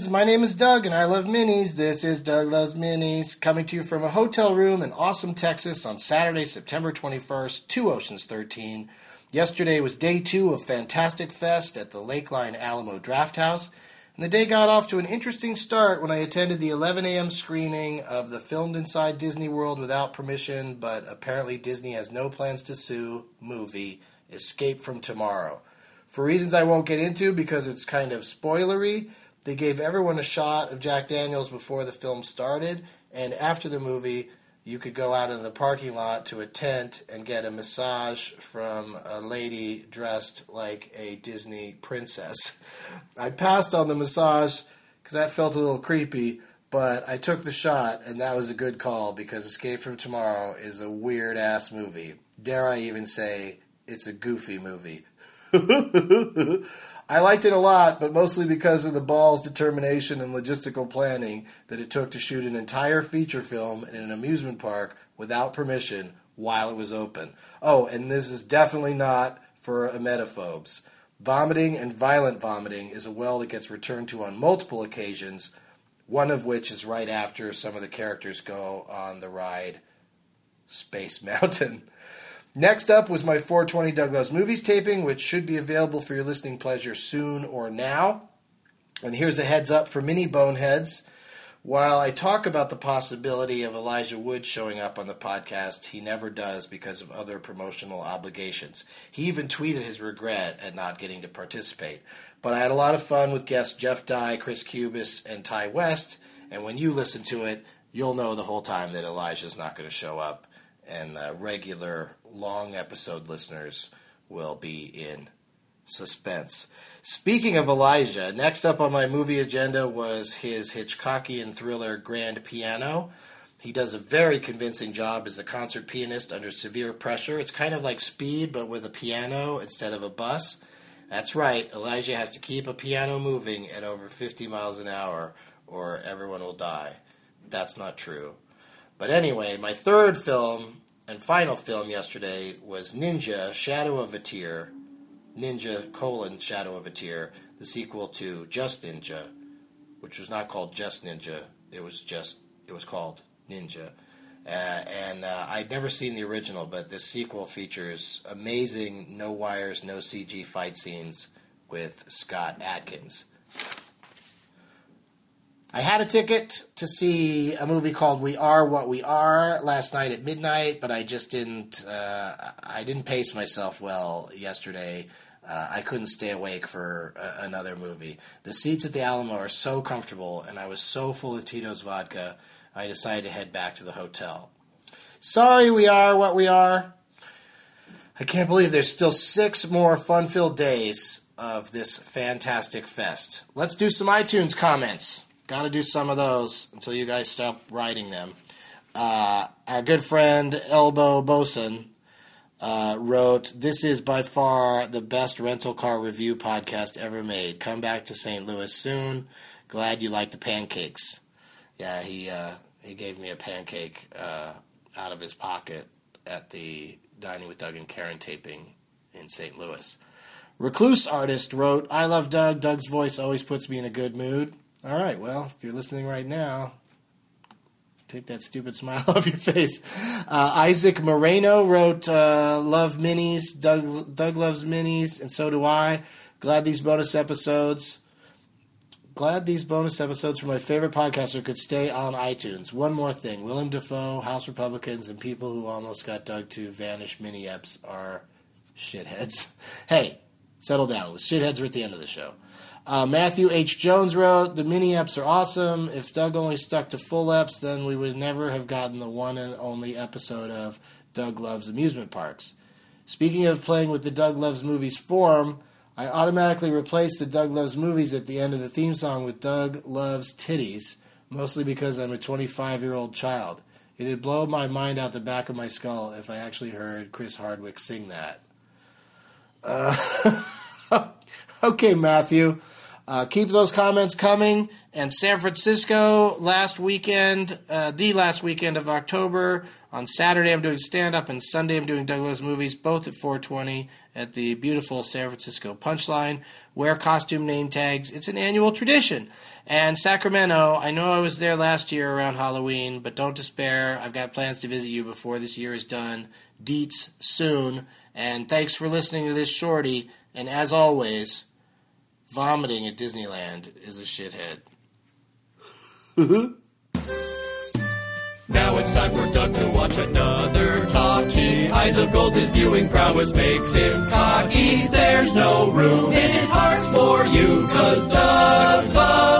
heads. My name is Doug, and I love minis. This is Doug Loves Minis, coming to you from a hotel room in Austin, Texas on Saturday, September 21st, Two Oceans 13. Yesterday was day two of Fantastic Fest at the Lakeline Alamo Draft House, and the day got off to an interesting start when I attended the 11 a.m. screening of the Filmed Inside Disney World without permission, but apparently Disney has no plans to sue movie Escape from Tomorrow. For reasons I won't get into because it's kind of spoilery, they gave everyone a shot of Jack Daniels before the film started, and after the movie, you could go out in the parking lot to a tent and get a massage from a lady dressed like a Disney princess. I passed on the massage because that felt a little creepy, but I took the shot, and that was a good call because Escape from Tomorrow is a weird ass movie. Dare I even say it's a goofy movie. I liked it a lot, but mostly because of the balls, determination, and logistical planning that it took to shoot an entire feature film in an amusement park without permission while it was open. Oh, and this is definitely not for emetophobes. Vomiting and violent vomiting is a well that gets returned to on multiple occasions, one of which is right after some of the characters go on the ride Space Mountain. Next up was my 420 Doug Loves Movies taping, which should be available for your listening pleasure soon or now. And here's a heads up for mini boneheads. While I talk about the possibility of Elijah Wood showing up on the podcast, he never does because of other promotional obligations. He even tweeted his regret at not getting to participate. But I had a lot of fun with guests Jeff Dye, Chris Cubis, and Ti West, and when you listen to it, you'll know the whole time that Elijah's not going to show up, and uh, regular long episode listeners will be in suspense. Speaking of Elijah, next up on my movie agenda was his Hitchcockian thriller Grand Piano. He does a very convincing job as a concert pianist under severe pressure. It's kind of like speed, but with a piano instead of a bus. That's right, Elijah has to keep a piano moving at over 50 miles an hour, or everyone will die. That's not true. But anyway, my third film and final film yesterday was Ninja Shadow of a Tear, Ninja colon Shadow of a Tear, the sequel to Just Ninja, which was not called Just Ninja. It was just it was called Ninja. Uh, and uh, I'd never seen the original, but this sequel features amazing no wires, no CG fight scenes with Scott Adkins. I had a ticket to see a movie called We Are What We Are last night at midnight, but I just didn't. Uh, I didn't pace myself well yesterday. Uh, I couldn't stay awake for a- another movie. The seats at the Alamo are so comfortable, and I was so full of Tito's vodka. I decided to head back to the hotel. Sorry, we are what we are. I can't believe there's still six more fun-filled days of this fantastic fest. Let's do some iTunes comments. Got to do some of those until you guys stop writing them. Uh, our good friend Elbow Boson uh, wrote, This is by far the best rental car review podcast ever made. Come back to St. Louis soon. Glad you like the pancakes. Yeah, he uh, he gave me a pancake uh, out of his pocket at the Dining with Doug and Karen taping in St. Louis. Recluse artist wrote, I love Doug. Doug's voice always puts me in a good mood. All right, well, if you're listening right now, take that stupid smile off your face. Uh, Isaac Moreno wrote, uh, Love minis. Doug, Doug loves minis, and so do I. Glad these bonus episodes. Glad these bonus episodes from my favorite podcaster could stay on iTunes. One more thing Willem Dafoe, House Republicans, and people who almost got Doug to vanish mini eps are shitheads. hey, settle down. Shitheads are at the end of the show. Uh, Matthew H. Jones wrote, The mini eps are awesome. If Doug only stuck to full eps, then we would never have gotten the one and only episode of Doug Loves Amusement Parks. Speaking of playing with the Doug Loves Movies form, I automatically replaced the Doug Loves Movies at the end of the theme song with Doug Loves Titties, mostly because I'm a 25 year old child. It'd blow my mind out the back of my skull if I actually heard Chris Hardwick sing that. Uh, okay, Matthew. Uh, keep those comments coming. And San Francisco last weekend, uh, the last weekend of October, On Saturday, I'm doing stand up, and Sunday, I'm doing Doug Loves Movies, both at 420 at the beautiful San Francisco Punchline. Wear costume name tags. It's an annual tradition. And Sacramento, I know I was there last year around Halloween, but don't despair. I've got plans to visit you before this year is done. Deets soon. And thanks for listening to this shorty. And as always, vomiting at Disneyland is a shithead. Now it's time for Doug to watch another talkie. Eyes of gold, his viewing prowess makes him cocky. There's no room in his heart for you, cause Doug loves